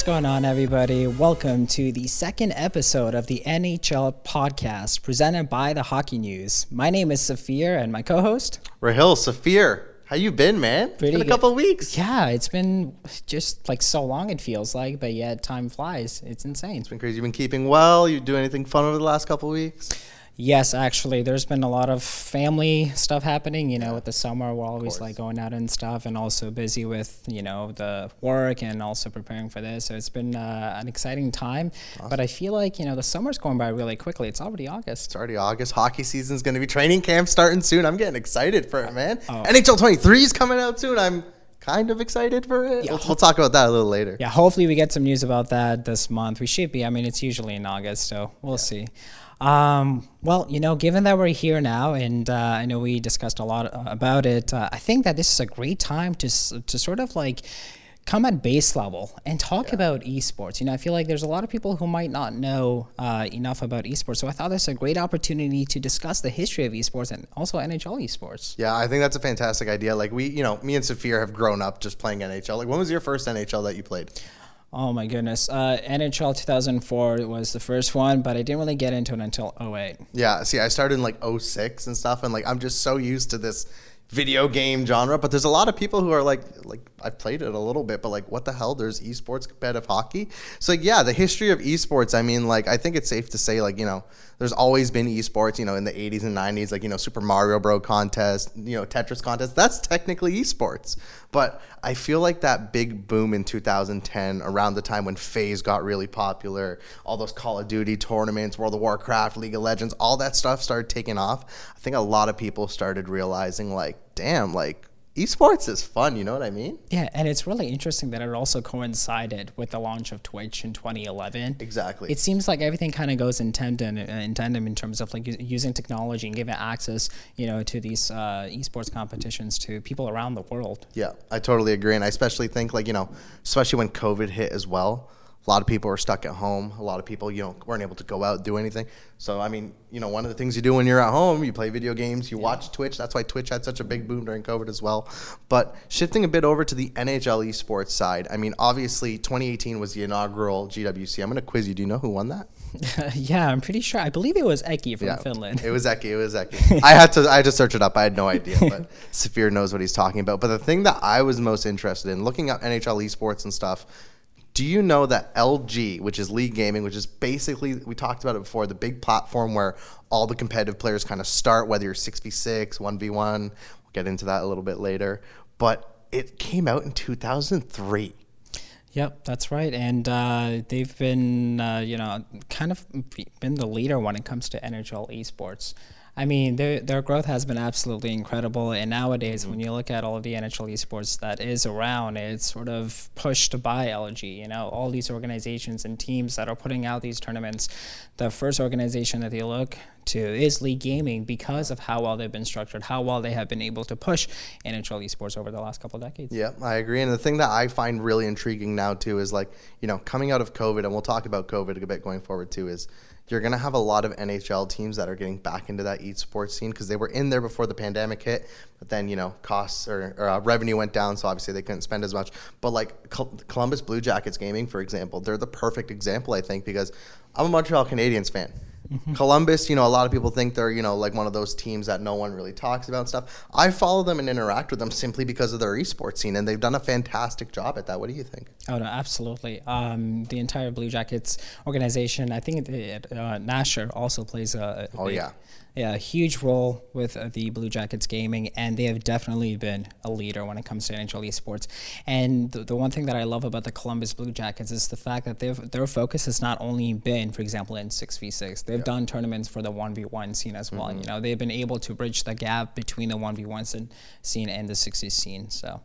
What's going on, everybody? Welcome to the second episode of the NHChel podcast presented by the Hockey News. My name is Safir, and my co-host. Rahil, Safir, how you been, man? Pretty been a good. couple of weeks. Yeah, it's been just like so long. It feels like, but yet time flies. It's insane. It's been crazy. You've been keeping well. You do anything fun over the last couple of weeks? Yes, actually, there's been a lot of family stuff happening. You know, with the summer, we're always like going out and stuff, and also busy with you know the work and also preparing for this. So it's been uh, an exciting time. But I feel like you know the summer's going by really quickly. It's already August. It's already August. Hockey season's going to be training camp starting soon. I'm getting excited for it, man. Oh. NHL 23 is coming out soon. I'm kind of excited for it. we'll, we'll talk about that a little later. Yeah, hopefully we get some news about that this month. We should be. I mean, it's usually in August, so we'll see. Um, well, you know, given that we're here now, and uh, I know we discussed a lot uh, about it, uh, I think that this is a great time to to sort of like come at base level and talk about esports. You know, I feel like there's a lot of people who might not know uh, enough about esports, so I thought this is a great opportunity to discuss the history of esports and also NHL esports. Yeah, I think that's a fantastic idea. Like we, you know, me and Safir have grown up just playing NHL. Like when was your first NHL that you played? Oh my goodness. Uh, NHL 2004 was the first one, but I didn't really get into it until 08. Yeah, see, I started in like 06 and stuff, and like I'm just so used to this video game genre. But there's a lot of people who are like, like I've played it a little bit, but like, what the hell? There's esports competitive hockey. So like, yeah, the history of esports. I mean, like, I think it's safe to say, like, you know, there's always been esports. You know, in the 80s and 90s, like you know, Super Mario Bros. contest, you know, Tetris contest. That's technically esports. But I feel like that big boom in 2010, around the time when FaZe got really popular, all those Call of Duty tournaments, World of Warcraft, League of Legends, all that stuff started taking off. I think a lot of people started realizing, like, damn, like, esports is fun. You know what I mean? Yeah, and it's really interesting that it also coincided with the launch of Twitch in 2011. Exactly. It seems like everything kind of goes in tandem, in tandem in terms of like using technology and giving access, you know, to these uh, esports competitions to people around the world. Yeah, I totally agree. And I especially think, like, you know, especially when COVID hit as well, a lot of people were stuck at home. A lot of people, you know, weren't able to go out, and do anything. So, I mean, you know, one of the things you do when you're at home, you play video games, you watch Twitch. That's why Twitch had such a big boom during COVID as well. But shifting a bit over to the NHL esports side, I mean, obviously, 2018 was the inaugural GWC. I'm going to quiz you. Do you know who won that? yeah, I'm pretty sure. I believe it was Eki from Finland. It was Eki. It was Eki. I had to. I had to search it up. I had no idea, but Saphir knows what he's talking about. But the thing that I was most interested in, looking up NHL esports and stuff, do you know that LG, which is League Gaming, which is basically we talked about it before, the big platform where all the competitive players kind of start, whether you're six v six, one v one. We'll get into that a little bit later. But it came out in 2003. Yep, that's right. And uh, they've been, uh, you know, kind of been the leader when it comes to NHL esports. I mean, their their growth has been absolutely incredible. And nowadays, when mm-hmm. you look at all of the NHL esports that is around, it's sort of pushed by LG. You know, all these organizations and teams that are putting out these tournaments. The first organization that they look to is League Gaming because of how well they've been structured, how well they have been able to push NHL esports over the last couple of decades. Yeah, I agree. And the thing that I find really intriguing now too is like, you know, coming out of COVID, and we'll talk about COVID a bit going forward too, is you're gonna have a lot of NHL teams that are getting back into that esports scene because they were in there before the pandemic hit, but then you know costs or, or uh, revenue went down, so obviously they couldn't spend as much. But like Col- Columbus Blue Jackets Gaming, for example, they're the perfect example, I think, because I'm a Montreal Canadiens fan. Columbus, you know, a lot of people think they're, you know, like one of those teams that no one really talks about and stuff. I follow them and interact with them simply because of their esports scene, and they've done a fantastic job at that. What do you think? Oh no, absolutely. Um, the entire Blue Jackets organization, I think it, uh, Nasher also plays a, a Oh, big- yeah. Yeah, a huge role with uh, the Blue Jackets gaming, and they have definitely been a leader when it comes to NHL esports. And the, the one thing that I love about the Columbus Blue Jackets is the fact that they've, their focus has not only been, for example, in six v six. They've done tournaments for the one v one scene as well. You know, they've been able to bridge the gap between the one v one scene and the six v scene. So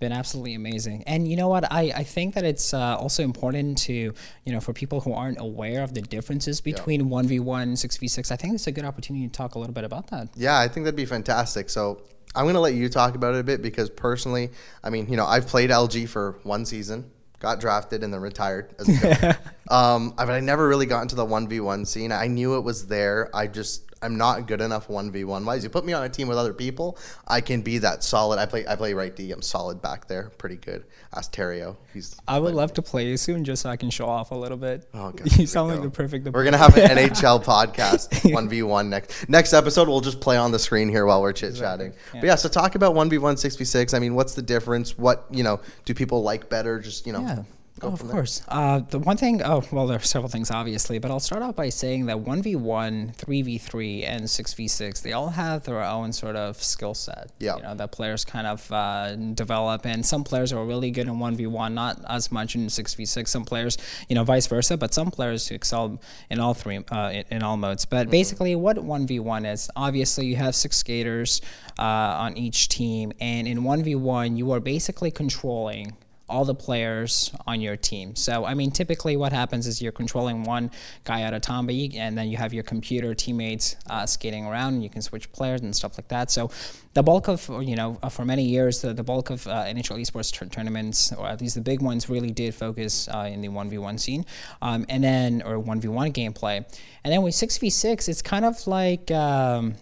been absolutely amazing. And you know what? I, I think that it's uh, also important to, you know, for people who aren't aware of the differences between 1v1, 6v6, I think it's a good opportunity to talk a little bit about that. Yeah, I think that'd be fantastic. So I'm gonna let you talk about it a bit because personally, I mean, you know, I've played LG for one season, got drafted, and then retired. As a coach. um, I- but I never really got into the one v one scene. I knew it was there. I just I'm not good enough one v one wise. You put me on a team with other people, I can be that solid. I play I play right D. I'm solid back there, pretty good. Ask Terrio. He's I would love to play you soon just so I can show off a little bit. Oh, God, you sound like the perfect. We're gonna have an NHChel podcast, one v one next next episode. We'll just play on the screen here while we're chit chatting. Yeah. But yeah, so talk about one v one, six v six. I mean, what's the difference? What you know, do people like better? Just you know, Yeah. Go Oh, of course. Uh, the one thing, oh, well, there are several things, obviously, but I'll start off by saying that 1v1, 3v3, and 6v6, they all have their own sort of skill set. Yeah. You know, that players kind of uh, develop, and some players are really good in 1v1, not as much in 6v6. Some players, you know, vice versa, but some players who excel in all three, uh, in, in all modes. But basically, what 1v1 is, obviously, you have six skaters uh, on each team, and in 1v1, you are basically controlling all the players on your team. So, I mean, typically what happens is you're controlling one guy at a time, and then you have your computer teammates uh, skating around, and you can switch players and stuff like that. So, the bulk of, you know, uh, for many years, the, the bulk of uh, NHL esports tur- tournaments, or at least the big ones, really did focus uh, in the 1v1 scene, um, and then, or 1v1 gameplay. And then with 6v6, it's kind of like, um,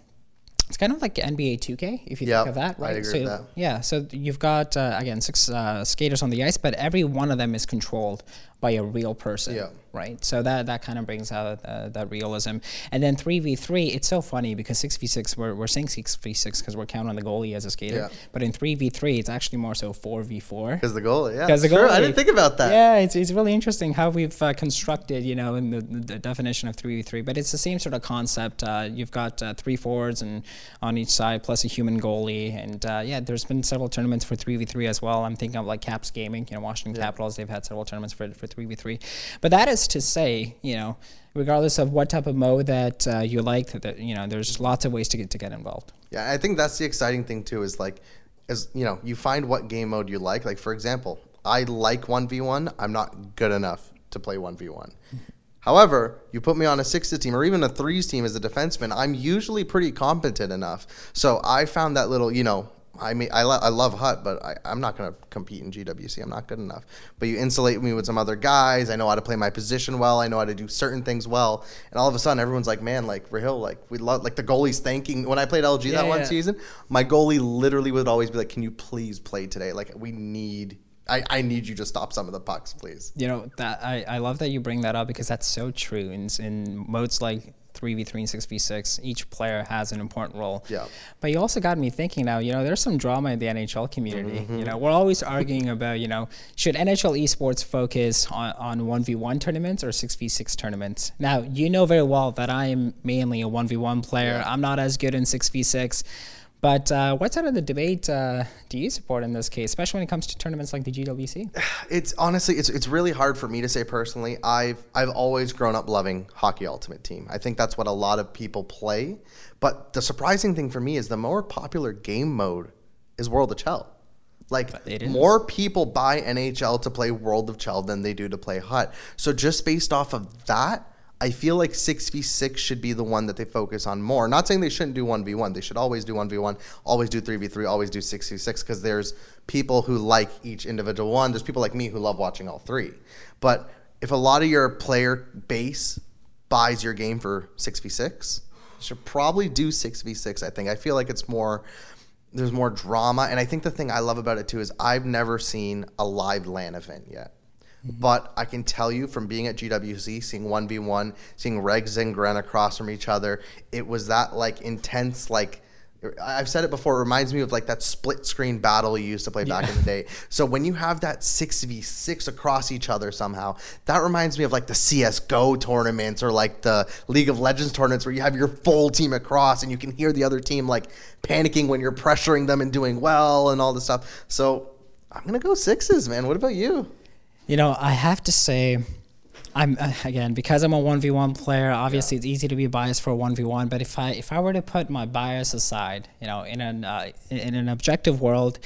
it's kind of like NBA 2K, if you Yeah, think of that, right? agree so, with that. yeah, so you've got uh, again six uh, skaters on the ice, but every one of them is controlled by a real person, Yeah. right? So that that kind of brings out uh, that realism. And then three v three, it's so funny because six v six, we're we're saying six v six because we're counting the goalie as a skater, Yeah. but in three v three, it's actually more so four v four. Because the goal, yeah, 'Cause the sure. I didn't think about that. Yeah, it's, it's really interesting how we've uh, constructed, you know, in the, the definition of 3v3, but it's the same sort of concept. Uh, you've got uh, three forwards and on each side plus a human goalie. And uh, yeah, there's been several tournaments for 3v3 as well. I'm thinking of like Caps Gaming, you know, Washington Capitals, they've had several tournaments for, for 3v3. But that is to say, you know, regardless of what type of mode that uh, you like, that, you know, there's lots of ways to get, to get involved. Yeah, I think that's the exciting thing too. Is like, as you know, you find what game mode you like. Like for example, I like one v one. I'm not good enough to play one v one. However, you put me on a sixes team or even a threes team as a defenseman, I'm usually pretty competent enough. So I found that little, you know, I mean, I, lo- I love Hut, but I, I'm not going to compete in GWC. I'm not good enough. But you insulate me with some other guys. I know how to play my position well. I know how to do certain things well. And all of a sudden, everyone's like, man, like Rahil, like we love, like the goalie's thanking. When I played LG Yeah, that one season, my goalie literally would always be like, can you please play today? Like we need, I, I need you to stop some of the pucks, please. You know that I, I love that you bring that up because that's so true. In in modes like three v three and six v six, each player has an important role. Yeah. But you also got me thinking now. You know, there's some drama in the NHL community. Mm-hmm. You know, we're always arguing about you know should NHL esports focus on on one v one tournaments or six v six tournaments. Now you know very well that I am mainly a one v one player. I'm not as good in six v six. But uh, what side of the debate uh, do you support in this case, especially when it comes to tournaments like the GWC? It's honestly, it's it's really hard for me to say personally. I've I've always grown up loving Hockey Ultimate Team. I think that's what a lot of people play. But the surprising thing for me is the more popular game mode is World of Chell. Like more people buy NHL to play World of Chell than they do to play Hut. So just based off of that, I feel like 6v6 should be the one that they focus on more. Not saying they shouldn't do 1v1. They should always do 1v1, always do 3v3, always do 6v6 because there's people who like each individual one. There's people like me who love watching all three. But if a lot of your player base buys your game for 6v6, you should probably do 6v6, I think. I feel like it's more there's more drama and I think the thing I love about it too is I've never seen a live LAN event yet. Mm-hmm. But I can tell you from being at GWC, seeing 1v1, seeing Regs and Gren across from each other, it was that like intense, like I've said it before, it reminds me of like that split screen battle you used to play back in the day. So when you have that 6v6 across each other somehow, that reminds me of like the CSGO tournaments or like the League of Legends tournaments where you have your full team across and you can hear the other team like panicking when you're pressuring them and doing well and all this stuff. So I'm going to go sixes, man. What about you? You know, I have to say, I'm again because I'm a one v one player. Obviously, it's easy to be biased for a one v one. But if I if I were to put my bias aside, you know, in an uh, in an objective world,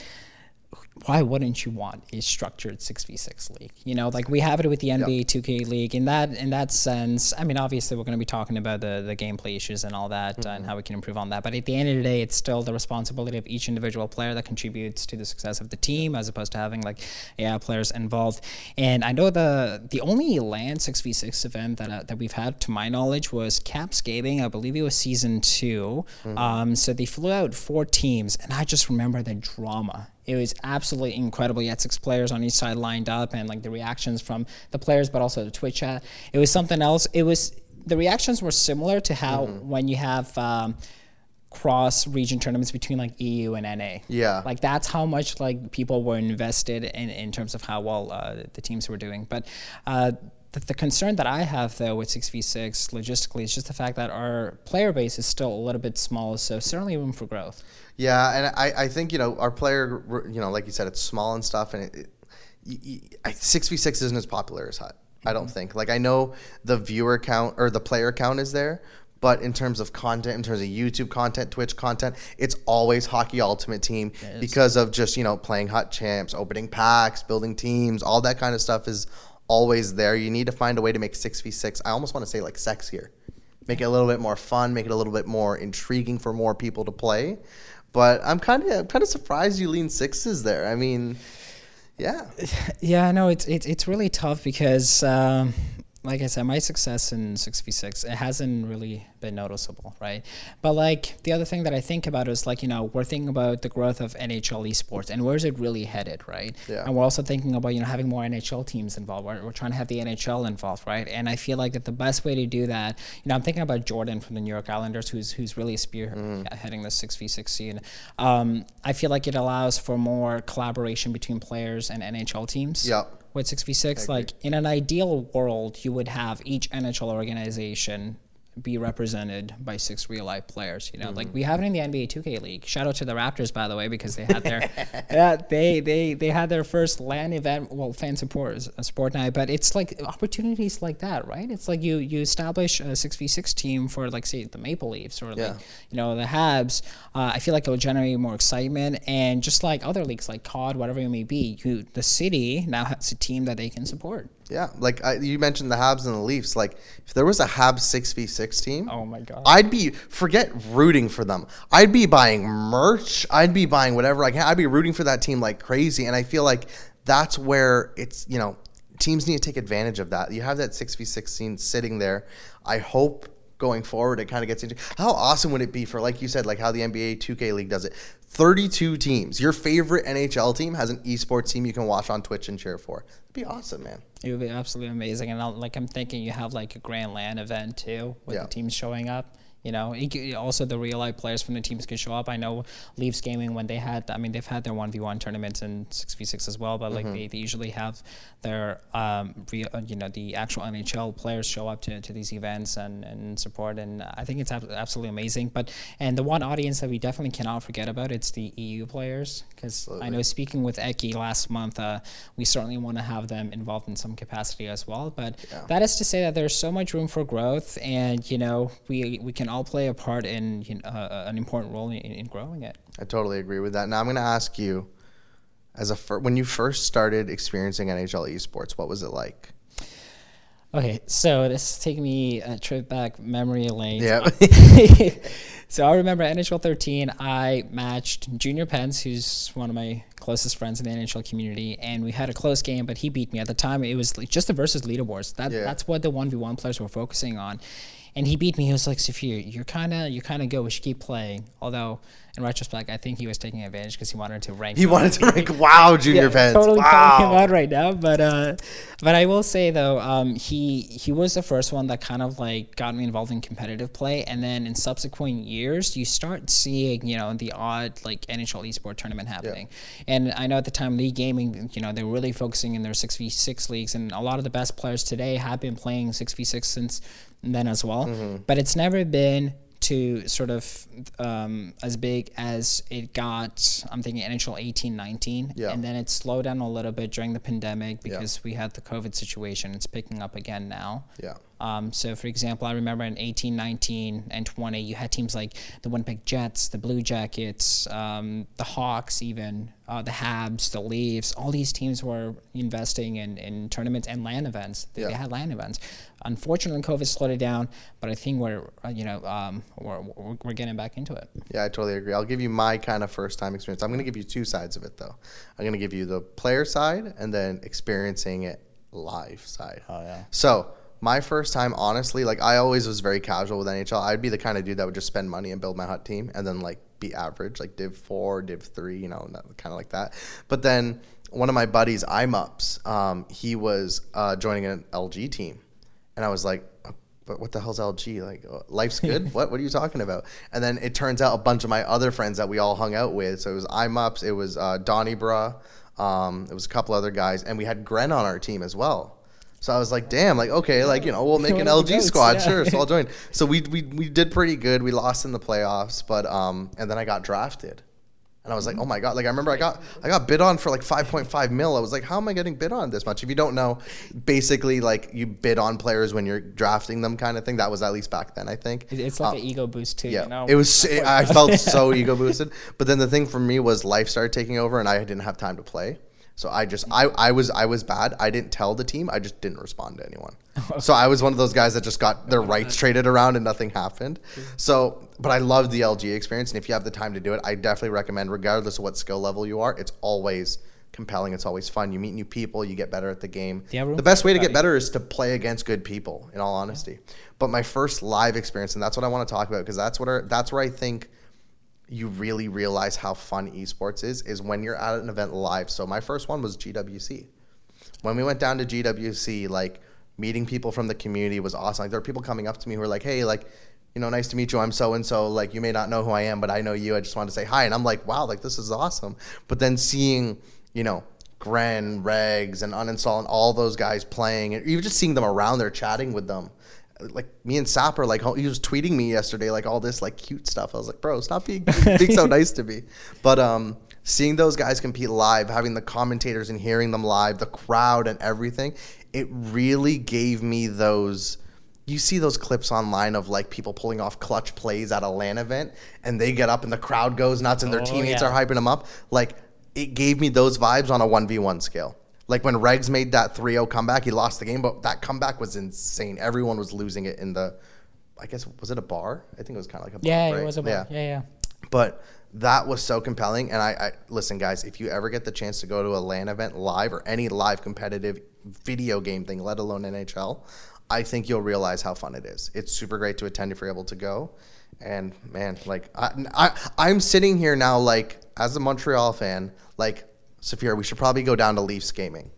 why wouldn't you want a structured 6v6 league you know like we have it with the nba yep. 2k league in that in that sense i mean obviously we're going to be talking about the the gameplay issues and all that mm-hmm. and how we can improve on that but at the end of the day it's still the responsibility of each individual player that contributes to the success of the team as opposed to having like yeah players involved and i know the the only LAN 6v6 event that uh, that we've had to my knowledge was caps gaming i believe it was season 2 mm-hmm. um, so they flew out four teams and i just remember the drama it was absolutely incredible. You had six players on each side lined up, and like the reactions from the players, but also the Twitch chat. It was something else. It was the reactions were similar to how mm-hmm. when you have. Um, cross region tournaments between like EU and NA. Yeah. Like that's how much like people were invested in in terms of how well uh, the teams were doing. But uh, the, the, concern that I have though with 6v6 logistically is just the fact that our player base is still a little bit small, so certainly room for growth. Yeah, and I, I think you know our player, you know, like you said, it's small and stuff, and it, six v six isn't as popular as HUT. I don't mm-hmm. think. Like I know the viewer count or the player count is there, but in terms of content, in terms of YouTube content, Twitch content, it's always Hockey Ultimate Team because of just you know playing HUT champs, opening packs, building teams, all that kind of stuff is always there. You need to find a way to make six v six. I almost want to say like sexier, make it a little bit more fun, make it a little bit more intriguing for more people to play. But I'm kind of kind of surprised you lean sixes there. I mean, yeah. Yeah, no, it's it's it's really tough because um, like I said, my success in 6v6, it hasn't really been noticeable, right? But like the other thing that I think about is like, you know, we're thinking about the growth of NHL esports and where's it really headed, right? Yeah. And we're also thinking about, you know, having more NHL teams involved. We're, we're trying to have the NHL involved, right? And I feel like that the best way to do that, you know, I'm thinking about Jordan from the New York Islanders, who's who's really spearheading mm. the 6v6 scene. Um, I feel like it allows for more collaboration between players and NHL teams. Yep with 6v6 like in an ideal world you would have each nhl organization be represented by six real life players. You know, mm-hmm. like we have it in the NBA 2K League. Shout out to the Raptors, by the way, because they had their yeah, they they they had their first LAN event, well, fan support a sport night. But it's like opportunities like that, right? It's like you you establish a six v six team for like say the Maple Leafs or yeah. like you know the Habs. Uh, I feel like it will generate more excitement, and just like other leagues like COD, whatever it may be, you the city now has a team that they can support. Yeah, like I, you mentioned the Habs and the Leafs. Like if there was a Habs six v six team, oh my god, I'd be forget rooting for them. I'd be buying merch. I'd be buying whatever I can. I'd be rooting for that team like crazy. And I feel like that's where it's you know teams need to take advantage of that. You have that six v six scene sitting there. I hope going forward it kind of gets into how awesome would it be for like you said like how the NBA 2K league does it? 32 teams. Your favorite NHL team has an esports team you can watch on Twitch and cheer for. It'd be awesome man. It would be absolutely amazing and I'll, like I'm thinking you have like a grand LAN event too with yeah. the teams showing up you know, also the real life players from the teams can show up. I know Leafs Gaming when they had, I mean, they've had their one v one tournaments and six v six as well, but like mm-hmm. they, they usually have their, um, real, uh, you know, the actual NHL players show up to, to these events and, and support, and I think it's absolutely amazing. But and the one audience that we definitely cannot forget about it's the EU players because I know speaking with Eki last month, uh, we certainly want to have them involved in some capacity as well. But yeah. that is to say that there's so much room for growth, and you know, we we can all play a part in you know, uh, an important role in, in, growing it. I totally agree with that. Now I'm going to ask you, as a fir- when you first started experiencing NHL esports, what was it like? Okay, so this is taking me a trip back memory lane. Yeah. so I remember NHL 13. I matched Junior Pence, who's one of my closest friends in the NHL community, and we had a close game, but he beat me. At the time, it was just the versus leaderboards. That yeah. that's what the one v one players were focusing on and he beat me. He was like, Safir, you're kind of you're kind of good. We should keep playing. Although in retrospect, I think he was taking advantage because he wanted to rank. He wanted to rank. Wow, Junior yeah, Pence. Totally wow. calling him out right now, but uh, but I will say though, um, he he was the first one that kind of like got me involved in competitive play, and then in subsequent years, you start seeing you know the odd like NHL esport tournament happening, yeah. and I know at the time League Gaming, you know, they're really focusing in their six v six leagues, and a lot of the best players today have been playing six v six since then as well. Mm-hmm. But it's never been to sort of um, as big as it got. I'm thinking NHL 18, 19, yeah. and then it slowed down a little bit during the pandemic because yeah. we had the COVID situation. It's picking up again now. Yeah. Um, so, for example, I remember in 18, 19, and 20, you had teams like the Winnipeg Jets, the Blue Jackets, um, the Hawks, even uh, the Habs, the Leafs. All these teams were investing in, in tournaments and LAN events. They, Yeah. they had LAN events. Unfortunately, COVID slowed it down, but I think we're uh, you know um, we're, we're we're getting back into it. Yeah, I totally agree. I'll give you my kind of first time experience. I'm going to give you two sides of it, though. I'm going to give you the player side and then experiencing it live side. Oh yeah. So, my first time, honestly, like I always was very casual with NHL. I'd be the kind of dude that would just spend money and build my hut team and then like be average, like Div 4, Div 3, you know, kind of like that. But then one of my buddies, I'm ups, um, he was uh, joining an LG team. And I was like, "Uh, but what the hell's LG? Like, uh, life's good? what? What are you talking about? And then it turns out a bunch of my other friends that we all hung out with. So it was I'm ups, it was uh, Donnybrough, um, it was a couple other guys, and we had Gren on our team as well. So I was like, damn, like okay, like you know, we'll make an LG goats, squad, yeah. sure. So I'll join. So we, we we did pretty good. We lost in the playoffs, but um, and then I got drafted, and I was like, oh my god, like I remember I got I got bid on for like 5.5 mil. I was like, how am I getting bid on this much? If you don't know, basically like you bid on players when you're drafting them, kind of thing. That was at least back then, I think. It's like an ego boost too. Yeah, you know? it was. That's what- I felt so ego boosted. But then the thing for me was life started taking over, and I didn't have time to play. So I just, I, I was, I was bad. I didn't tell the team. I just didn't respond to anyone. so I was one of those guys that just got their rights traded around and nothing happened. So, but I loved the LG experience, and if you have the time to do it, I definitely recommend, regardless of what skill level you are, it's always compelling. It's always fun. You meet new people. You get better at the game. The best way to get better is to play against good people. In all honesty, but my first live experience, and that's what I want to talk about because that's what our, that's where I think you really realize how fun esports is is when you're at an event live. So my first one was GWC. When we went down to GWC, like meeting people from the community was awesome. Like there were people coming up to me who were like, "Hey, like, you know, nice to meet you. I'm so and so. Like, you may not know who I am, but I know you. I just wanted to say hi." And I'm like, "Wow, like this is awesome." But then seeing, you know, Gren, Regs, and Uninstall, and all those guys playing, and even just seeing them around there chatting with them. Like me and Sapper, like he was tweeting me yesterday, like all this like cute stuff. I was like, bro, stop being being so nice to me. But um, seeing those guys compete live, having the commentators and hearing them live, the crowd and everything, it really gave me those. You see those clips online of like people pulling off clutch plays at a LAN event, and they get up and the crowd goes nuts, and their Oh, teammates yeah. are hyping them up. Like it gave me those vibes on a one v one scale. Like when Regs made that 3-0 comeback, he lost the game, but that comeback was insane. Everyone was losing it in the, I guess was it a bar? I think it was kind of like a bar. yeah, right? it was a yeah. yeah, yeah. But that was so compelling. And I, I listen, guys, if you ever get the chance to go to a LAN event live or any live competitive video game thing, let alone NHL, I think you'll realize how fun it is. It's super great to attend if you're able to go. And man, like I, I I'm sitting here now, like as a Montreal fan, like Safir, we should probably go down to Leafs gaming.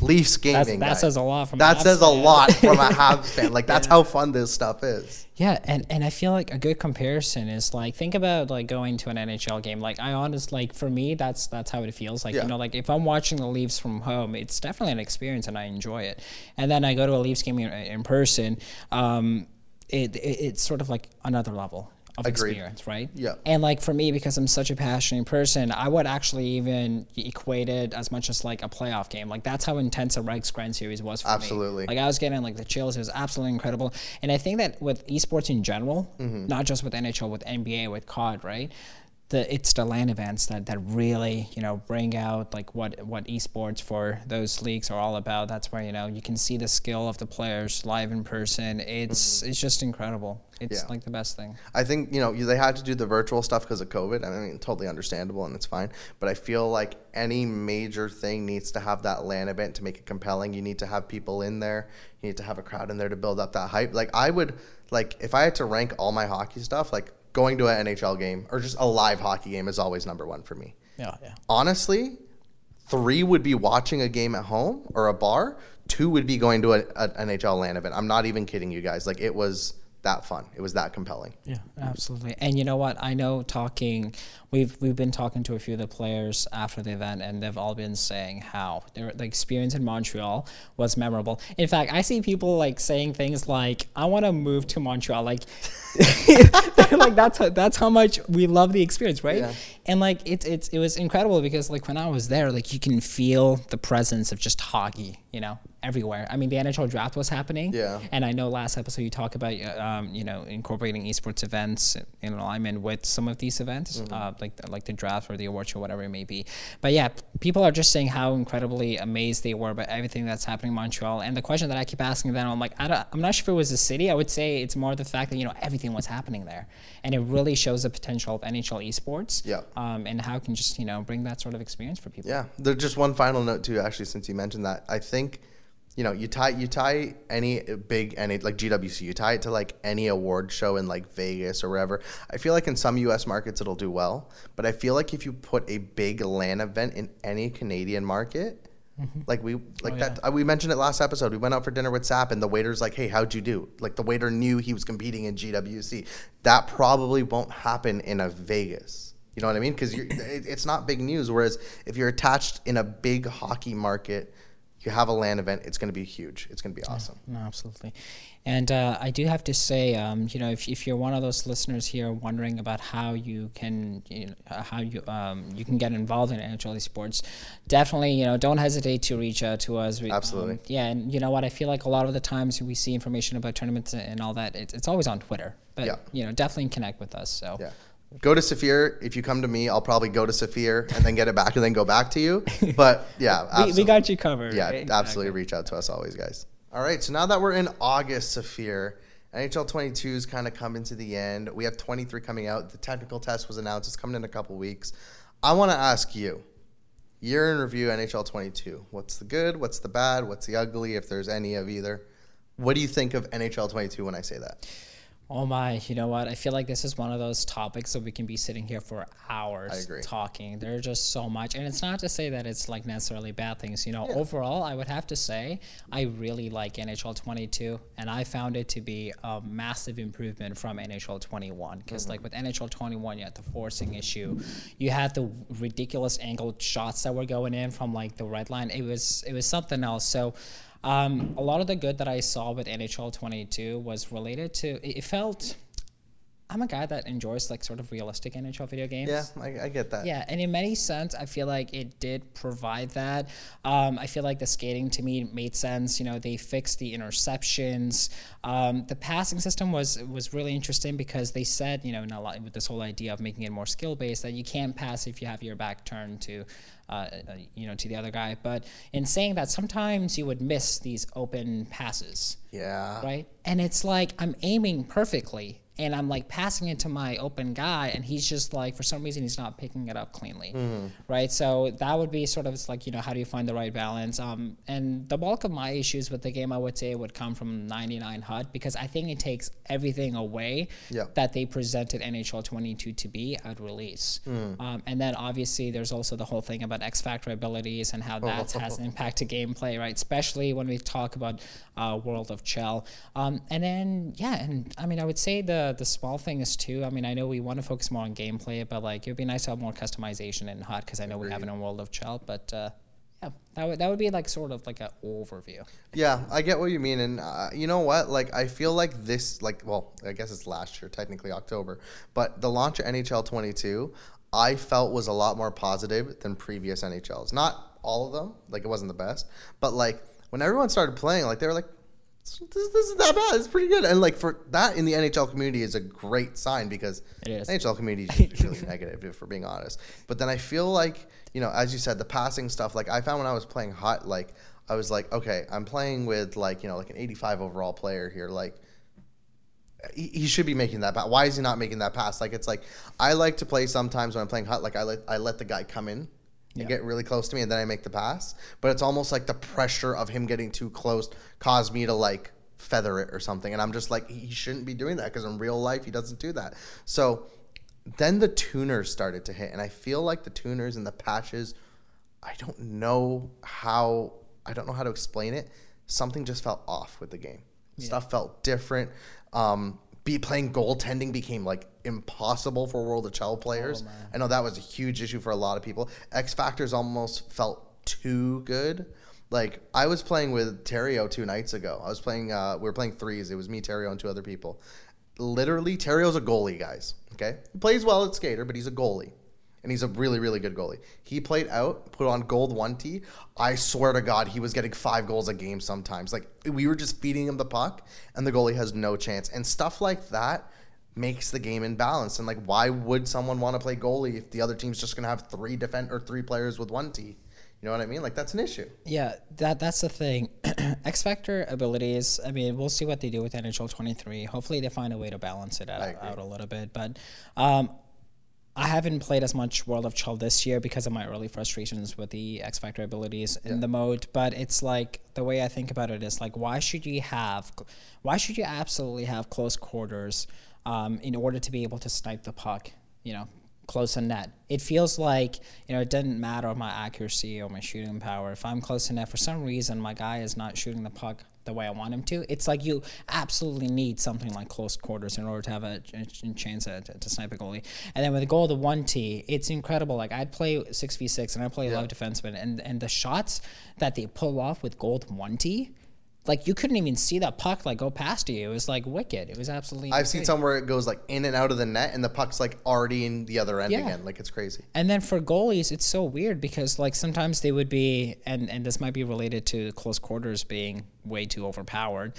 Leafs gaming. that guys. says a lot from a That says a fan. lot from a Habs fan. Like that's how fun this stuff is. Yeah, and, and I feel like a good comparison is like think about like going to an NHL game. Like I honest like for me that's that's how it feels. Like Yeah. you know like if I'm watching the Leafs from home, it's definitely an experience and I enjoy it. And then I go to a Leafs game in, in person, um, it, it it's sort of like another level of Agreed. experience, right? Yeah. And like for me, because I'm such a passionate person, I would actually even equate it as much as like a playoff game. Like that's how intense a Regs Gren Series was for Absolutely. me. Like I was getting like the chills. It was absolutely incredible. And I think that with esports in general, Mm-hmm. not just with NHL, with NBA, with COD, right? The, it's the LAN events that, that really you know bring out like what what esports for those leagues are all about. That's where you know you can see the skill of the players live in person. It's it's just incredible. It's Mm-hmm. Yeah. like the best thing. I think you know they had to do the virtual stuff because of COVID. I mean, totally understandable and it's fine. But I feel like any major thing needs to have that LAN event to make it compelling. You need to have people in there. You need to have a crowd in there to build up that hype. Like I would like if I had to rank all my hockey stuff, like going to an NHL game or just a live hockey game is always number one for me. Yeah, yeah. Honestly, three would be watching a game at home or a bar. Two would be going to a, a NHL LAN event. I'm not even kidding you guys. Like it was that fun. It was that compelling. Yeah, absolutely. And you know what? I know talking we've we've been talking to a few of the players after the event and they've all been saying how their the experience in Montreal was memorable. In fact, I see people like saying things like I want to move to Montreal like like that's how, that's how much we love the experience, right? Yeah. And like it's it's it was incredible because like when I was there like you can feel the presence of just hockey, you know. everywhere. I mean, the NHL draft was happening. Yeah. And I know last episode you talked about, uh, um, you know, incorporating esports events in alignment with some of these events, Mm-hmm. uh, like like the draft or the award show, whatever it may be. But yeah, people are just saying how incredibly amazed they were by everything that's happening in Montreal. And the question that I keep asking them, I'm like, I don't, I'm not sure if it was the city. I would say it's more the fact that you know everything was happening there, and it really shows the potential of NHL esports. Yeah. Um, and how can just you know bring that sort of experience for people. Yeah, there's just one final note too. Actually, since you mentioned that, I think, you know, you tie you tie any big any like GWC, you tie it to like any award show in like Vegas or wherever. I feel like in some U.S. markets it'll do well, but I feel like if you put a big LAN event in any Canadian market. Like we like Oh, that uh, we mentioned it last episode. We went out for dinner with Sap and the waiter's like, "Hey, how'd you do?" Like the waiter knew he was competing in GWC. That probably won't happen in a Vegas. You know what I mean? Because it's not big news. Whereas if you're attached in a big hockey market, you have a LAN event, it's going to be huge. It's going to be awesome. No, absolutely. And uh, I do have to say, um, you know, if, if you're one of those listeners here wondering about how you can, you know, how you um, you can get involved in NHL sports, definitely, you know, don't hesitate to reach out to us. We, Absolutely. um, yeah, and you know what? I feel like a lot of the times we see information about tournaments and all that, it's, it's always on Twitter. But Yeah. you know, definitely connect with us. So Yeah. Go to Safir. If you come to me, I'll probably go to Safir and then get it back and then go back to you. But yeah, we, absolutely. we got you covered. Yeah, right? absolutely. Reach out to us always, guys. All right. So now that we're in August, Safir, NHL 22's kind of coming to the end. We have 23 coming out. The technical test was announced. It's coming in a couple weeks. I want to ask you, year in review NHL 22. What's the good? What's the bad? What's the ugly? If there's any of either. What do you think of NHL 22 when I say that? Oh my, you know what? I feel like this is one of those topics that we can be sitting here for hours talking. There's just so much. And it's not to say that it's like necessarily bad things. You know, overall, I would have to say I really like NHL 22 and I found it to be a massive improvement from NHL 21 because Mm-hmm. like with NHL 21 you had the forcing issue. You had the ridiculous angled shots that were going in from like the red line. It was it was something else. So um, a lot of the good that I saw with NHL 22 was related to it, it felt. I'm a guy that enjoys like sort of realistic NHL video games. Yeah, I, I get that. Yeah, and in many sense, I feel like it did provide that. Um, I feel like the skating to me made sense. You know, they fixed the interceptions. Um, the passing system was was really interesting because they said, you know, in a lot, with this whole idea of making it more skill based, that you can't pass if you have your back turned to, uh, uh, you know, to the other guy. But in saying that, sometimes you would miss these open passes Yeah. right? And it's like I'm aiming perfectly and I'm like passing it to my open guy and he's just like for some reason he's not picking it up cleanly. Right? So that would be sort of it's like, you know, how do you find the right balance? Um and the bulk of my issues with the game I would say would come from 99 HUT because I think it takes everything away Yeah. that they presented NHL 22 to be at release. Um, and then obviously there's also the whole thing about X Factor abilities and how that has an impact to gameplay, right? Especially when we talk about uh, World of Chell. Um, and then yeah, and I mean I would say the the small thing is too. I mean I know we want to focus more on gameplay, but like it would be nice to have more customization in HUT because I know we have it in World of Chell, but. Uh, yeah, that would that would be like sort of like an overview. Yeah, I get what you mean, and uh, you know what? Like, I feel like this, like, well, I guess it's last year, technically October, but the launch of NHL 22, I felt was a lot more positive than previous NHLs. Not all of them, like, it wasn't the best, but like when everyone started playing, like, they were like, this, this is that bad. It's pretty good, and like for that in the NHL community is a great sign because. NHL community is really negative, if we're being honest. But then I feel like, you know, as you said, the passing stuff, like I found when I was playing HUT, like I was like, okay, I'm playing with like, you know, like an 85 overall player here. Like, he, he should be making that pass. Why is he not making that pass? Like, it's like, I like to play sometimes when I'm playing HUT, like I let, I let the guy come in and get really close to me and then I make the pass. But it's almost like the pressure of him getting too close caused me to like feather it or something. And I'm just like, he shouldn't be doing that because in real life, he doesn't do that. So then the tuners started to hit. And I feel like the tuners and the patches, I don't know how, I don't know how to explain it. Something just felt off with the game. Stuff felt different. Um, be playing goaltending became like impossible for World of Chell players. I know that was a huge issue for a lot of people. X Factors almost felt too good. Like I was playing with Terrio two nights ago. I was playing. Uh, we were playing threes. It was me, Terrio, and two other people. Literally, Terrio's a goalie, guys. Okay, he plays well at skater, but he's a goalie. And he's a really, really good goalie. He played out, put on gold one T. I swear to God, he was getting five goals a game sometimes. Like we were just feeding him the puck, and the goalie has no chance. And stuff like that makes the game imbalanced. And like, why would someone want to play goalie if the other team's just gonna have three defend or three players with one T? You know what I mean? Like that's an issue. Yeah, that that's the thing. X Factor abilities. I mean, we'll see what they do with NHL 23. Hopefully, they find a way to balance it out, out a little bit. But um, I haven't played as much World of Chell this year because of my early frustrations with the X Factor abilities in the mode. But it's like the way I think about it is like, why should you have, why should you absolutely have close quarters um, in order to be able to snipe the puck? You know, close to net. It feels like you know it doesn't matter my accuracy or my shooting power. If I'm close to net, for some reason my guy is not shooting the puck the way I want him to. It's like you absolutely need something like close quarters in order to have a, a chance to, to, snipe a goalie. And then with the goal of the one T, it's incredible. Like I'd play six v six and I play yeah. love defenseman, and and the shots that they pull off with gold one T like you couldn't even see that puck like go past you. It was like wicked. It was absolutely. I've seen some where it goes like in and out of the net, and the puck's like already in the other end yeah. again. Like it's crazy. And then for goalies, it's so weird because like sometimes they would be, and and this might be related to close quarters being way too overpowered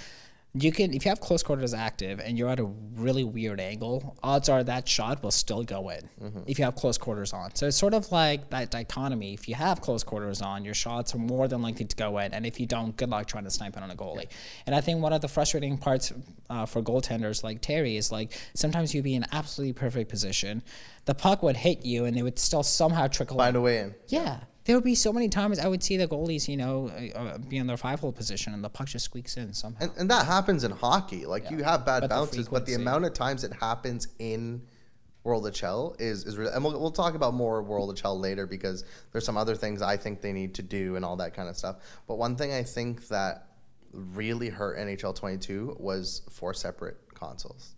you can if you have close quarters active and you're at a really weird angle odds are that shot will still go in mm-hmm. if you have close quarters on. So it's sort of like that dichotomy. If you have close quarters on your shots are more than likely to go in. And if you don't good luck trying to snipe it on a goalie. And i think one of the frustrating parts uh, for goaltenders like terry is like sometimes you'd be in absolutely perfect position. The puck would hit you and it would still somehow trickle find a way in. Yeah there would be so many times I would see the goalies, you know, uh, uh be in their five hole position and the puck just squeaks in somehow. And, and that happens in hockey. Like yeah. you have bad but bounces, the but the amount of times it happens in World of Chell is is really, and we'll, we'll talk about more World of Chell later because there's some other things I think they need to do and all that kind of stuff. But one thing I think that really hurt NHL 22 was four separate consoles.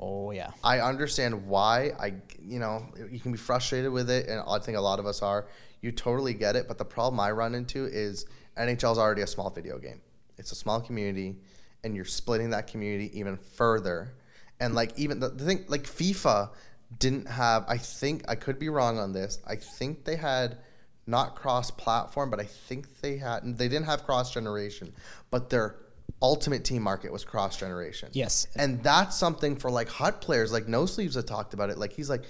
Oh yeah. I understand why. I you know you can be frustrated with it, and I think a lot of us are you totally get it. But the problem I run into is NHL is already a small video game. It's a small community, and you're splitting that community even further. And like even the, the thing, like FIFA didn't have. I think I could be wrong on this. I think they had not cross-platform, but I think they had. They didn't have cross-generation, but their ultimate team market was cross generation. Yes. And that's something for like HUT players, like No Sleeves have talked about it. Like he's like,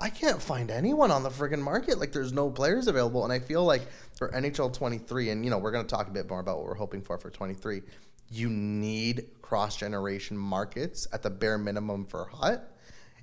I can't find anyone on the friggin' market. Like there's no players available. And I feel like for NHL 23, and you know, we're going to talk a bit more about what we're hoping for for 23, you need cross generation markets at the bare minimum for Hut.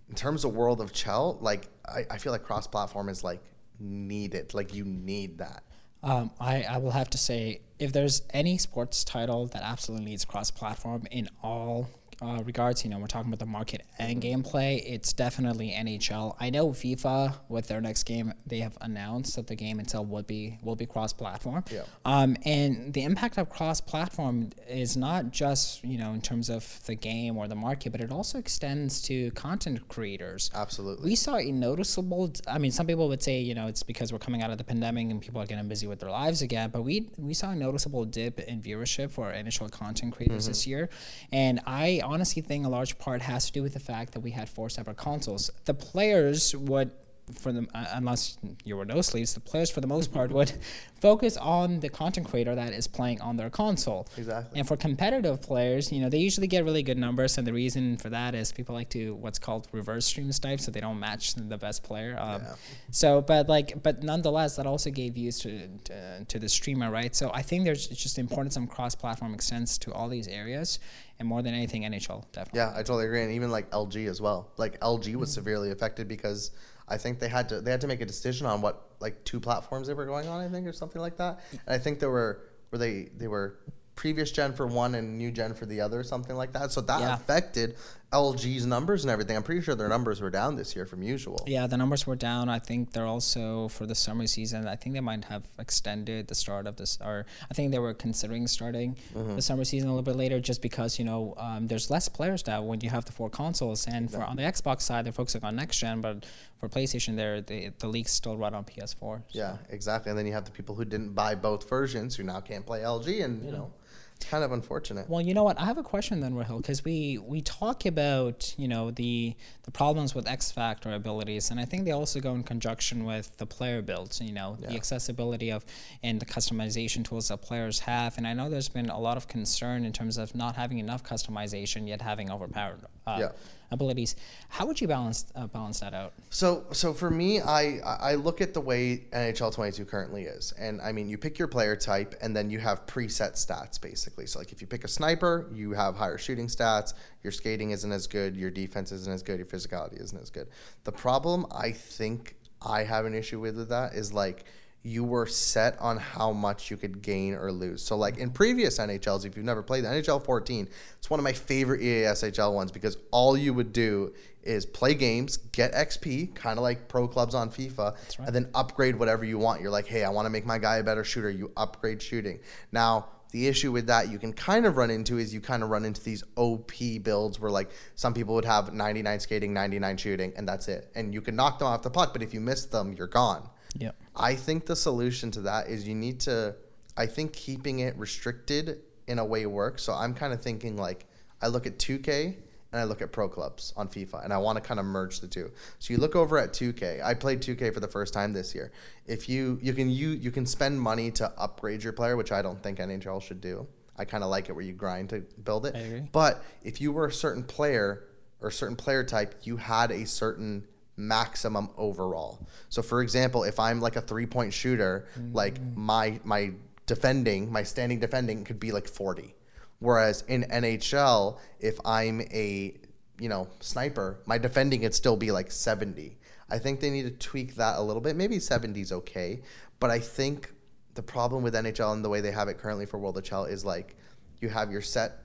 In terms of World of Chell, like I, I feel like cross platform is like needed. Like you need that. Um, I, I will have to say, if there's any sports title that absolutely needs cross platform in all uh, regards, you know, we're talking about the market and gameplay. It's definitely NHL. I know FIFA with their next game, they have announced that the game itself would be will be cross-platform. Yeah. Um, and the impact of cross-platform is not just you know in terms of the game or the market, but it also extends to content creators. Absolutely. We saw a noticeable. I mean, some people would say you know it's because we're coming out of the pandemic and people are getting busy with their lives again, but we we saw a noticeable dip in viewership for NHL content creators mm-hmm. this year, and I honestly think a large part has to do with the fact that we had four separate consoles. The players would for the uh, unless you were no sleeves, the players for the most part would focus on the content creator that is playing on their console. Exactly. And for competitive players, you know, they usually get really good numbers, and the reason for that is people like to what's called reverse stream snipe, so they don't match the best player. Um, yeah. So, but like, but nonetheless, that also gave views to, to, to the streamer, right? So I think there's just importance of cross-platform extends to all these areas, and more than anything, NHL definitely. Yeah, I totally agree, and even like LG as well. Like LG was mm-hmm. severely affected because I think they had to they had to make a decision on what like two platforms they were going on. I think or something like that. And I think there were were they they were previous gen for one and new gen for the other, something like that. So that yeah. affected LG's numbers and everything. I'm pretty sure their numbers were down this year from usual. Yeah, the numbers were down. I think they're also for the summer season. I think they might have extended the start of this, or I think they were considering starting mm-hmm. the summer season a little bit later, just because you know um, there's less players now when you have the four consoles. And for on the Xbox side, they're focusing on next gen, but for PlayStation, there the the leagues still run on PS4. So. Yeah, exactly. And then you have the people who didn't buy both versions who now can't play LG, and you know kind of unfortunate. Well, you know what? I have a question then, Rahil, because we we talk about you know the the problems with X Factor abilities, and I think they also go in conjunction with the player builds. You know, the accessibility of and the customization tools that players have. And I know there's been a lot of concern in terms of not having enough customization yet having overpowered uh, Yeah. Abilities. How would you balance uh, balance that out? So, so for me, I I look at the way NHL 22 currently is, and I mean, you pick your player type, and then you have preset stats basically. So, like if you pick a sniper, you have higher shooting stats. Your skating isn't as good. Your defense isn't as good. Your physicality isn't as good. The problem I think I have an issue with with that is like you were set on how much you could gain or lose. So, like in previous NHLs, if you've never played the NHL 14, it's one of my favorite E EA SHL ones because all you would do is play games, get XP, kind of like pro clubs on FIFA, and then upgrade whatever you want. You're like, hey, I want to make my guy a better shooter. You upgrade shooting. Now, the issue with that you can kind of run into is you kind of run into these OP builds where like some people would have 99 skating, 99 shooting, and that's it. And you can knock them off the puck, but if you miss them, you're gone. Yep. I think the solution to that is you need to. I think keeping it restricted in a way works. So I'm kind of thinking like I look at 2K and I look at pro clubs on FIFA, and I want to kind of merge the two. So you look over at 2K. I played 2K for the first time this year. If you you can you you can spend money to upgrade your player, which I don't think NHL should do. I kind of like it where you grind to build it. But if you were a certain player or a certain player type, you had a certain maximum overall. So for example, if I'm like a three-point shooter, like mm. my my defending, my standing defending could be like 40. Whereas in NHL, if I'm a, you know, sniper, my defending could still be like 70. I think they need to tweak that a little bit. Maybe 70 is okay, but I think the problem with NHL and the way they have it currently for World of Chell is like you have your set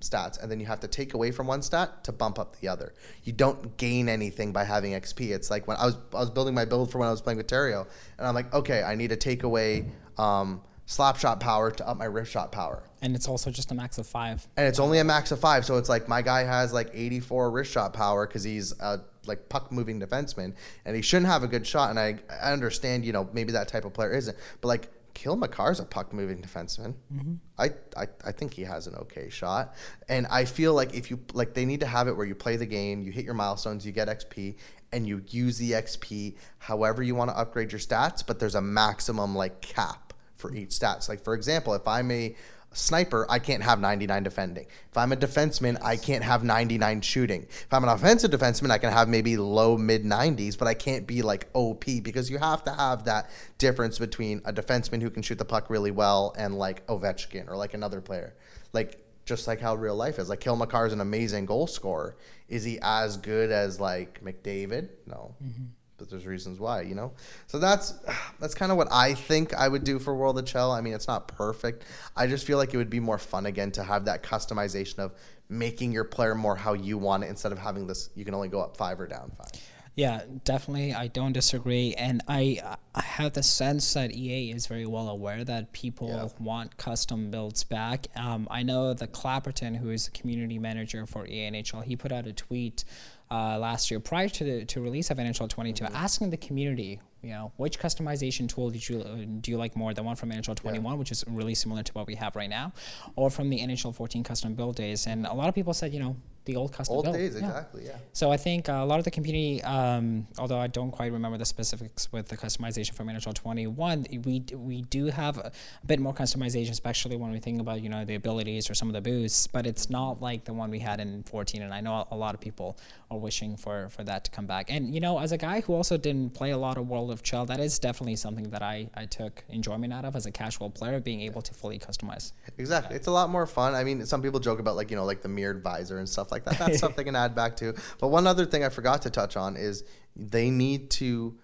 stats and then you have to take away from one stat to bump up the other. You don't gain anything by having XP. It's like when I was I was building my build for when I was playing with Terrio and I'm like, okay, I need to take away um, slap shot power to up my wrist shot power. And it's also just a max of five. And it's only a max of five, so it's like my guy has like 84 wrist shot power because he's a like puck moving defenseman, and he shouldn't have a good shot. And I, I understand, you know, maybe that type of player isn't, but like Cale Makar's a puck moving defenseman. Mm-hmm. I, I I think he has an okay shot, and I feel like if you like, they need to have it where you play the game, you hit your milestones, you get XP, and you use the XP however you want to upgrade your stats. But there's a maximum like cap for each stats. Like for example, if I'm a sniper, I can't have 99 defending. If I'm a defenseman, I can't have 99 shooting. If I'm an offensive defenseman, I can have maybe low mid 90s, but I can't be like OP because you have to have that difference between a defenseman who can shoot the puck really well and like Ovechkin or like another player. Like just like how real life is. Like Cale Makar is an amazing goal scorer. Is he as good as like McDavid? No. Mm-hmm. But there's reasons why, you know. So that's that's kind of what I think I would do for World of Chell. I mean, it's not perfect. I just feel like it would be more fun again to have that customization of making your player more how you want it instead of having this. You can only go up five or down five. Yeah, definitely. I don't disagree, and I I have the sense that EA is very well aware that people Yeah. want custom builds back. Um, I know that Clapperton, who is the community manager for EA NHL, he put out a tweet uh, last year prior to the to release of NHL 22, asking the community, you know, which customization tool did you uh, do you like more, the one from NHL 21, which is really similar to what we have right now, or from the NHL 14 custom build days? And a lot of people said, you know, the old custom Old build. days, Yeah. exactly. Yeah. So I think uh, a lot of the community, um, although I don't quite remember the specifics with the customization from NHL 21, we we do have a, bit more customization, especially when we think about you know the abilities or some of the boosts. But it's not like the one we had in 14, and I know a lot of people are wishing for for that to come back. And you know, as a guy who also didn't play a lot of World of Chell, that is definitely something that I I took enjoyment out of as a casual player, being able to fully customize. Exactly. It's a lot more fun. I mean, some people joke about like, you know, like the mirrored visor and stuff like that. That's something can add back to. But one other thing I forgot to touch on is they need to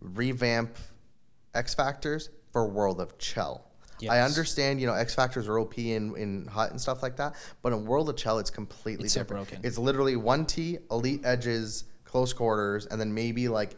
revamp X Factors for World of Chell. I understand, you know, X Factors are OP in, in HUT and stuff like that, but in World of Chell, it's completely It's different. broken. It's literally one T, elite edges, close quarters, and then maybe like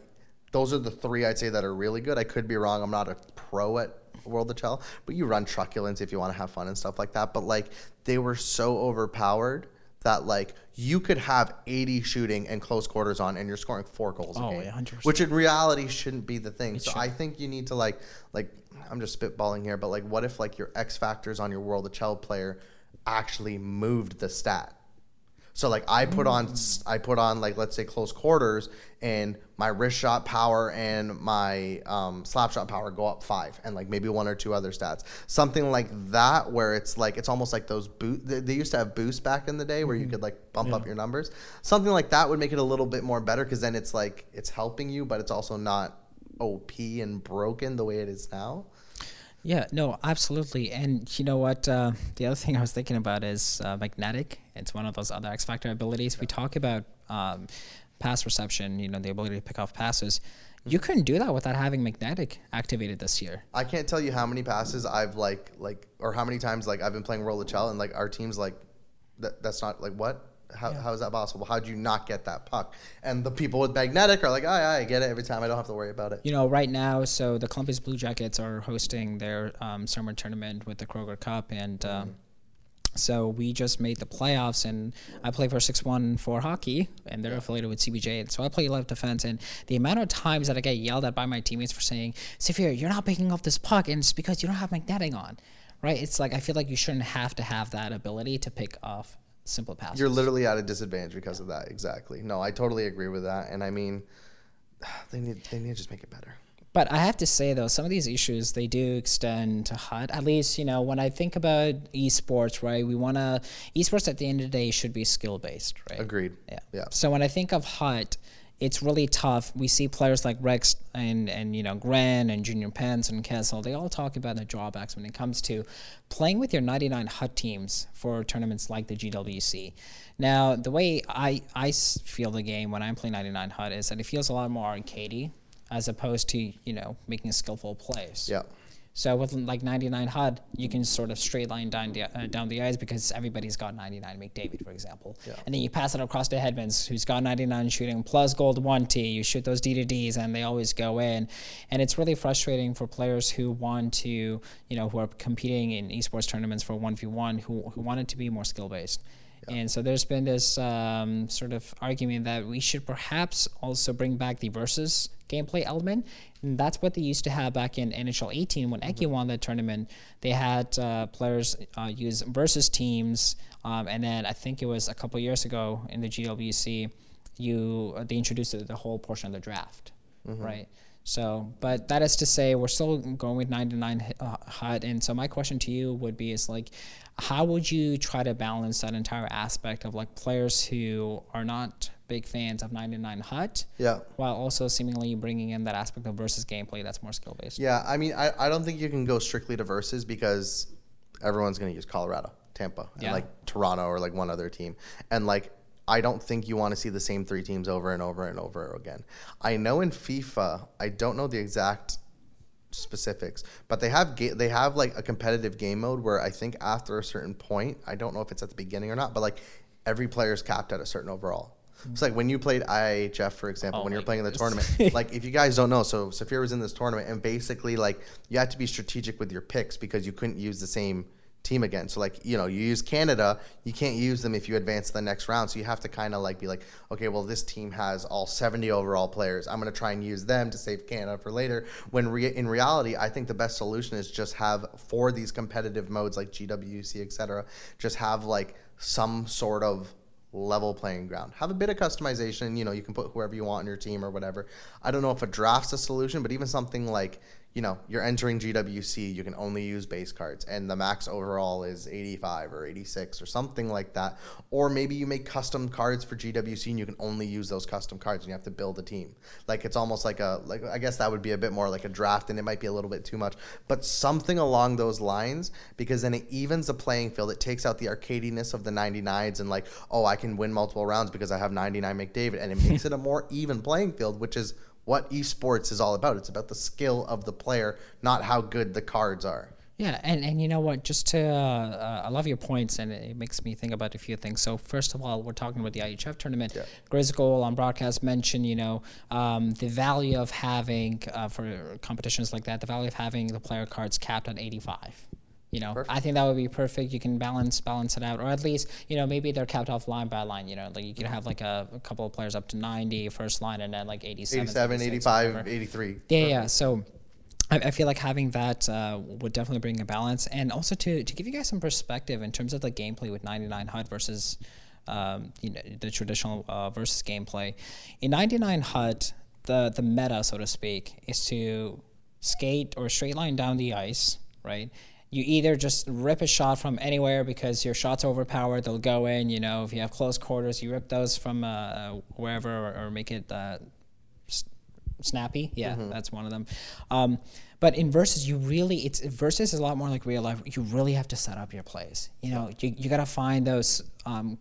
those are the three I'd say that are really good. I could be wrong. I'm not a pro at World of Chell, but you run truculence if you want to have fun and stuff like that. But like they were so overpowered that like you could have 80 shooting and close quarters on and you're scoring four goals Oh, a game, yeah, 100%. which in reality shouldn't be the thing. so should. I think you need to like like I'm just spitballing here, but like what if like your X factors on your World of Chell player actually moved the stat? So like I put on I put on like let's say close quarters and my wrist shot power and my um, slap shot power go up five and like maybe one or two other stats something like that where it's like it's almost like those boot they, they used to have boosts back in the day where you could like bump up your numbers something like that would make it a little bit more better because then it's like it's helping you but it's also not OP and broken the way it is now. Yeah, no, absolutely. And you know what? Uh, the other thing I was thinking about is uh, magnetic. It's one of those other X Factor abilities. We talk about um, pass reception, you know, the ability to pick off passes. You couldn't do that without having magnetic activated this year. I can't tell you how many passes I've like like or how many times like I've been playing World of Chell and like our team's like that that's not like what how, how is that possible? How'd you not get that puck? And the people with magnetic are like, I, I get it every time. I don't have to worry about it. You know, right now, so the Columbus Blue Jackets are hosting their um, summer tournament with the Kroger Cup, and um, so we just made the playoffs. And I play for six one for hockey, and they're affiliated with CBJ. And so I play left defense, and the amount of times that I get yelled at by my teammates for saying, "Safir, you're not picking up this puck," and it's because you don't have magnetic on, right? It's like I feel like you shouldn't have to have that ability to pick off simple passes. You're literally at a disadvantage because of that. Exactly. No, I totally agree with that. And I mean, they need they need to just make it better. But I have to say though, some of these issues they do extend to HUT. At least you know when I think about esports, right? We want to esports at the end of the day should be skill based, right? Agreed. Yeah. Yeah. So when I think of HUT, it's really tough. We see players like Rex and and you know Gren and Junior Pence and Kessel. They all talk about the drawbacks when it comes to playing with your 99 HUT teams for tournaments like the GWC. Now the way I I feel the game when I'm playing 99 HUT is that it feels a lot more arcadey as opposed to you know making skillful plays. Yeah. So with like 99 HUT, you can sort of straight line down the uh, down the ice because everybody's got 99 McDavid, for example. Yeah. And then you pass it across to Hedmans, who's got 99 shooting plus gold one T. You shoot those D to Ds, and they always go in. And it's really frustrating for players who want to, you know, who are competing in esports tournaments for 1v1, who who want it to be more skill based. And so there's been this um, sort of argument that we should perhaps also bring back the versus gameplay element. And that's what they used to have back in NHL 18 when Eki won that tournament. They had uh, players uh, use versus teams. Um, and then I think it was a couple years ago in the GWC, you uh, they introduced the whole portion of the draft, right? So, but that is to say, we're still going with 99 hi- uh, HUT. And so, my question to you would be: is like, how would you try to balance that entire aspect of like players who are not big fans of 99 HUT, Yeah. while also seemingly bringing in that aspect of versus gameplay that's more skill based? Yeah, I mean, I, I don't think you can go strictly to versus because everyone's going to use Colorado, Tampa, and Yeah. like Toronto or like one other team. And like, I don't think you want to see the same three teams over and over and over again. I know in FIFA, I don't know the exact specifics, but they have ga- they have like a competitive game mode where I think after a certain point, I don't know if it's at the beginning or not, but like every player is capped at a certain overall. It's like when you played IHF, for example, Oh when you're playing in the tournament. like if you guys don't know, so Safir was in this tournament, and basically like you had to be strategic with your picks because you couldn't use the same team again. So like you know you use Canada, you can't use them if you advance the next round. So you have to kind of like be like, okay, well this team has all 70 overall players. I'm gonna try and use them to save Canada for later. When re- in reality, I think the best solution is just have for these competitive modes like GWC, etc. Just have like some sort of level playing ground. Have a bit of customization. You know, you can put whoever you want on your team or whatever. I don't know if a draft's a solution, but even something like, you know, you're entering GWC, you can only use base cards, and the max overall is 85 or 86 or something like that. Or maybe you make custom cards for GWC and you can only use those custom cards and you have to build a team. Like it's almost like a like I guess that would be a bit more like a draft and it might be a little bit too much, but something along those lines because then it evens the playing field. It takes out the arcadiness of the 99s and like, oh, I can win multiple rounds because I have 99 McDavid and it makes it a more even playing field, which is what esports is all about. It's about the skill of the player, not how good the cards are. Yeah, and, and you know what? Just to, uh, uh, I love your points, and it makes me think about a few things. So first of all, we're talking about the IHF tournament. Goal on broadcast mentioned, you know, um, the value of having uh, for competitions like that, the value of having the player cards capped at 85. You know, Perfect. I think that would be perfect. You can balance balance it out, or at least you know maybe they're capped off line by line. You know, like you could have like a, a couple of players up to 90 first line, and then like 87, 87, 85, 83. Yeah, yeah. So I, I feel like having that uh, would definitely bring a balance, and also to to give you guys some perspective in terms of the gameplay with 99 HUT versus um, you know the traditional uh, versus gameplay. In 99 HUT, the the meta, so to speak, is to skate or straight line down the ice, right? You either just rip a shot from anywhere because your shot's overpowered, they'll go in. You know, if you have close quarters, you rip those from uh, wherever or, or make it uh, snappy. Yeah that's one of them. Um, but in versus you really it's versus is a lot more like real life. You really have to set up your plays. You know you, you got to find those um,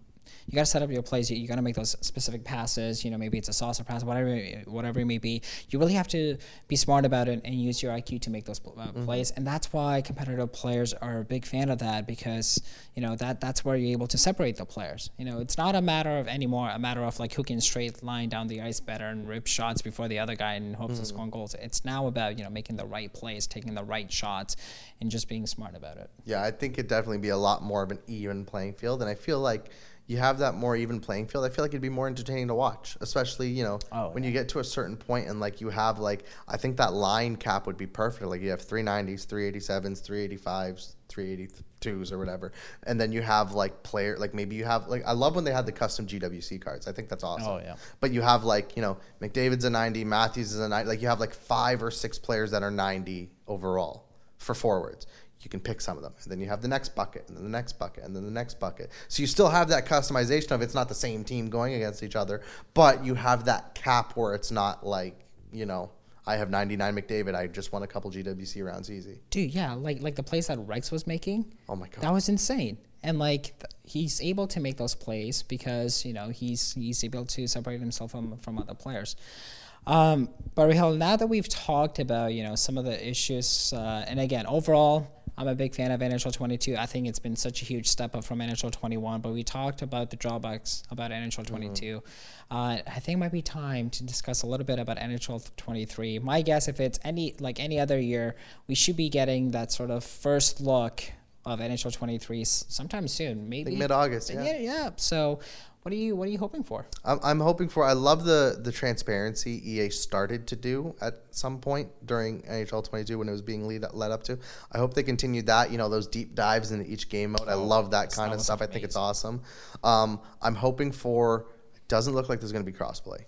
you got to set up your plays you, you got to make those specific passes you know maybe it's a saucer pass whatever whatever it may be. You really have to be smart about it and use your IQ to make those uh, plays. And that's why competitive players are a big fan of that because you know that that's where you're able to separate the players. You know it's not a matter of anymore a matter of like who can straight line down the ice better and rip shots before the other guy in hopes of scoring goals. It's now about you know making the right plays taking the right shots and just being smart about it. Yeah, I think it'd definitely be a lot more of an even playing field. And I feel like you have that more even playing field. I feel like it'd be more entertaining to watch, especially, you know, Oh, when you get to a certain point and like you have like, I think that line cap would be perfect. Like you have 390s, 387s, 385s, 382s or whatever. And then you have like player, like maybe you have, like, I love when they had the custom GWC cards. I think that's awesome. Oh, yeah. But you have like, you know, McDavid's a 90, Matthews is a 90. Like you have like five or six players that are 90 overall for forwards. You can pick some of them. And then you have the next bucket, and then the next bucket, and then the next bucket. So you still have that customization of it's not the same team going against each other, but you have that cap where it's not like, you know, I have 99 McDavid. I just won a couple GWC rounds easy. dude yeah like like the plays that Rex was making Oh my God. that was insane and like th- he's able to make those plays because you know he's he's able to separate himself from from other players um, but Rahil, now that we've talked about you know some of the issues, uh, and again, overall, I'm a big fan of NHL 22. I think it's been such a huge step up from NHL 21. But we talked about the drawbacks about NHL 22. Uh, I think it might be time to discuss a little bit about NHL 23. My guess, if it's any like any other year, we should be getting that sort of first look of NHL 23 sometime soon, maybe mid August, yeah. yeah. yeah. So, what are you what are you hoping for? I'm, I'm hoping for. I love the the transparency EA started to do at some point during NHL 22 when it was being lead, led up to. I hope they continue that. You know those deep dives into each game mode. I love that kind of stuff. I think it's awesome. Um, I'm hoping for. It doesn't look like there's going to be crossplay.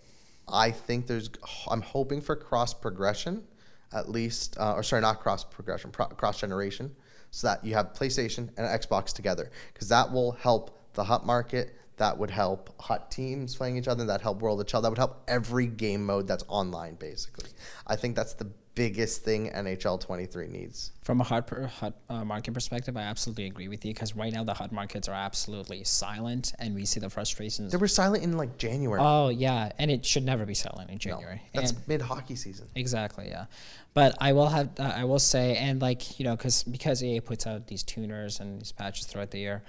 I think there's. I'm hoping for cross progression, at least, uh, or sorry, not cross progression, pro- cross generation, so that you have PlayStation and Xbox together, because that will help the HUT market. That would help HUT teams playing each other. That help World of Chell. That would help every game mode that's online, basically. I think that's the biggest thing NHL 23 needs. From a HUT, per, HUT uh, market perspective, I absolutely agree with you because right now the HUT markets are absolutely silent, and we see the frustrations. They were silent in like January. Oh yeah, and it should never be silent in January. No, that's mid hockey season. Exactly, yeah. But I will have, uh, I will say, and like you know, because because EA puts out these tuners and these patches throughout the year,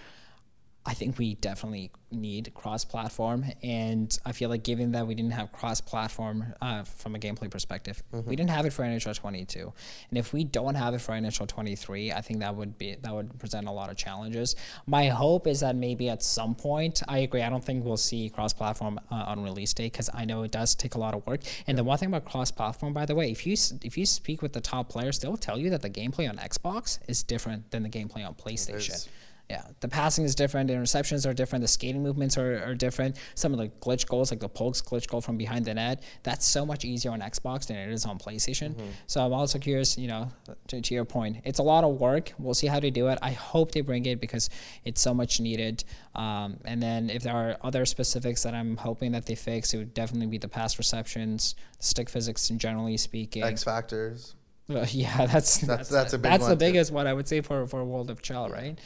I think we definitely need cross-platform, and I feel like given that we didn't have cross-platform uh, from a gameplay perspective, we didn't have it for NHL 22, and if we don't have it for NHL 23, I think that would be that would present a lot of challenges. My hope is that maybe at some point, I agree. I don't think we'll see cross-platform uh, on release day because I know it does take a lot of work. And the one thing about cross-platform, by the way, if you if you speak with the top players, they'll tell you that the gameplay on Xbox is different than the gameplay on PlayStation. Yeah, the passing is different, the interceptions are different, the skating movements are, are different. Some of the glitch goals, like the Pokes glitch goal from behind the net, that's so much easier on Xbox than it is on PlayStation. So I'm also curious, you know, to, to your point, it's a lot of work. We'll see how they do it. I hope they bring it because it's so much needed. Um, and then if there are other specifics that I'm hoping that they fix, it would definitely be the pass receptions, stick physics, and generally speaking. X Factors. Uh, yeah, that's that's that's a big that's the too. biggest one I would say for for World of Chell, right?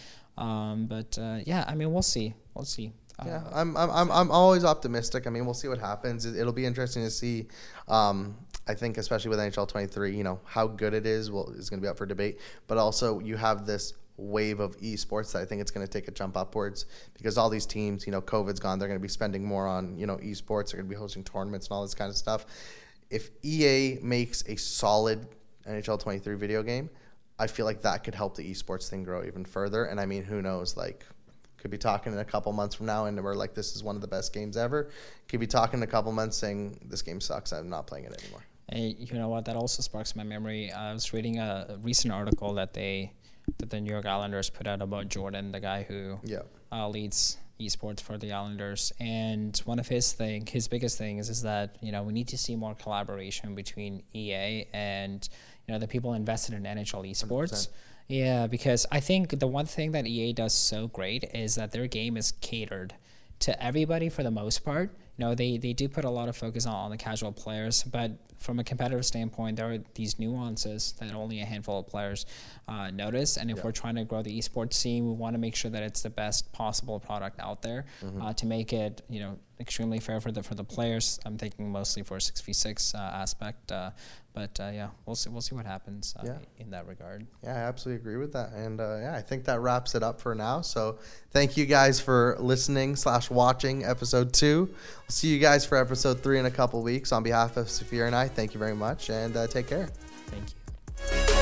Um, but uh, yeah, I mean, we'll see, we'll see. Uh, Yeah, I'm, I'm, I'm, I'm always optimistic. I mean, we'll see what happens. It, it'll be interesting to see. Um, I think, especially with NHL 23, you know, how good it is will is going to be up for debate. But also, you have this wave of esports that I think it's going to take a jump upwards because all these teams, you know, COVID's gone. They're going to be spending more on, you know, esports. They're going to be hosting tournaments and all this kind of stuff. If EA makes a solid NHL 23 video game, I feel like that could help the esports thing grow even further. And I mean, who knows? Like, could be talking in a couple months from now, and we're like, this is one of the best games ever. Could be talking in a couple months saying this game sucks. I'm not playing it anymore. And you know what? That also sparks my memory. I was reading a, a recent article that they that the New York Islanders put out about Jordan, the guy who Yeah. uh, leads esports for the Islanders. And one of his thing, his biggest things, is that you know we need to see more collaboration between EA and you know the people invested in NHL esports. 100%. Yeah, because I think the one thing that EA does so great is that their game is catered to everybody for the most part. You know, they, they do put a lot of focus on, on the casual players, but from a competitive standpoint, there are these nuances that only a handful of players uh, notice. And if Yeah. we're trying to grow the esports scene, we want to make sure that it's the best possible product out there Mm-hmm. uh, to make it, you know, extremely fair for the for the players. I'm thinking mostly for a six v six uh, aspect, uh, but uh, yeah, we'll see we'll see what happens uh, Yeah. in that regard. Yeah, I absolutely agree with that. And uh, yeah, I think that wraps it up for now. So thank you guys for listening slash watching episode two. We'll see you guys for episode three in a couple weeks. On behalf of Safir and I, thank you very much and uh, take care. Thank you.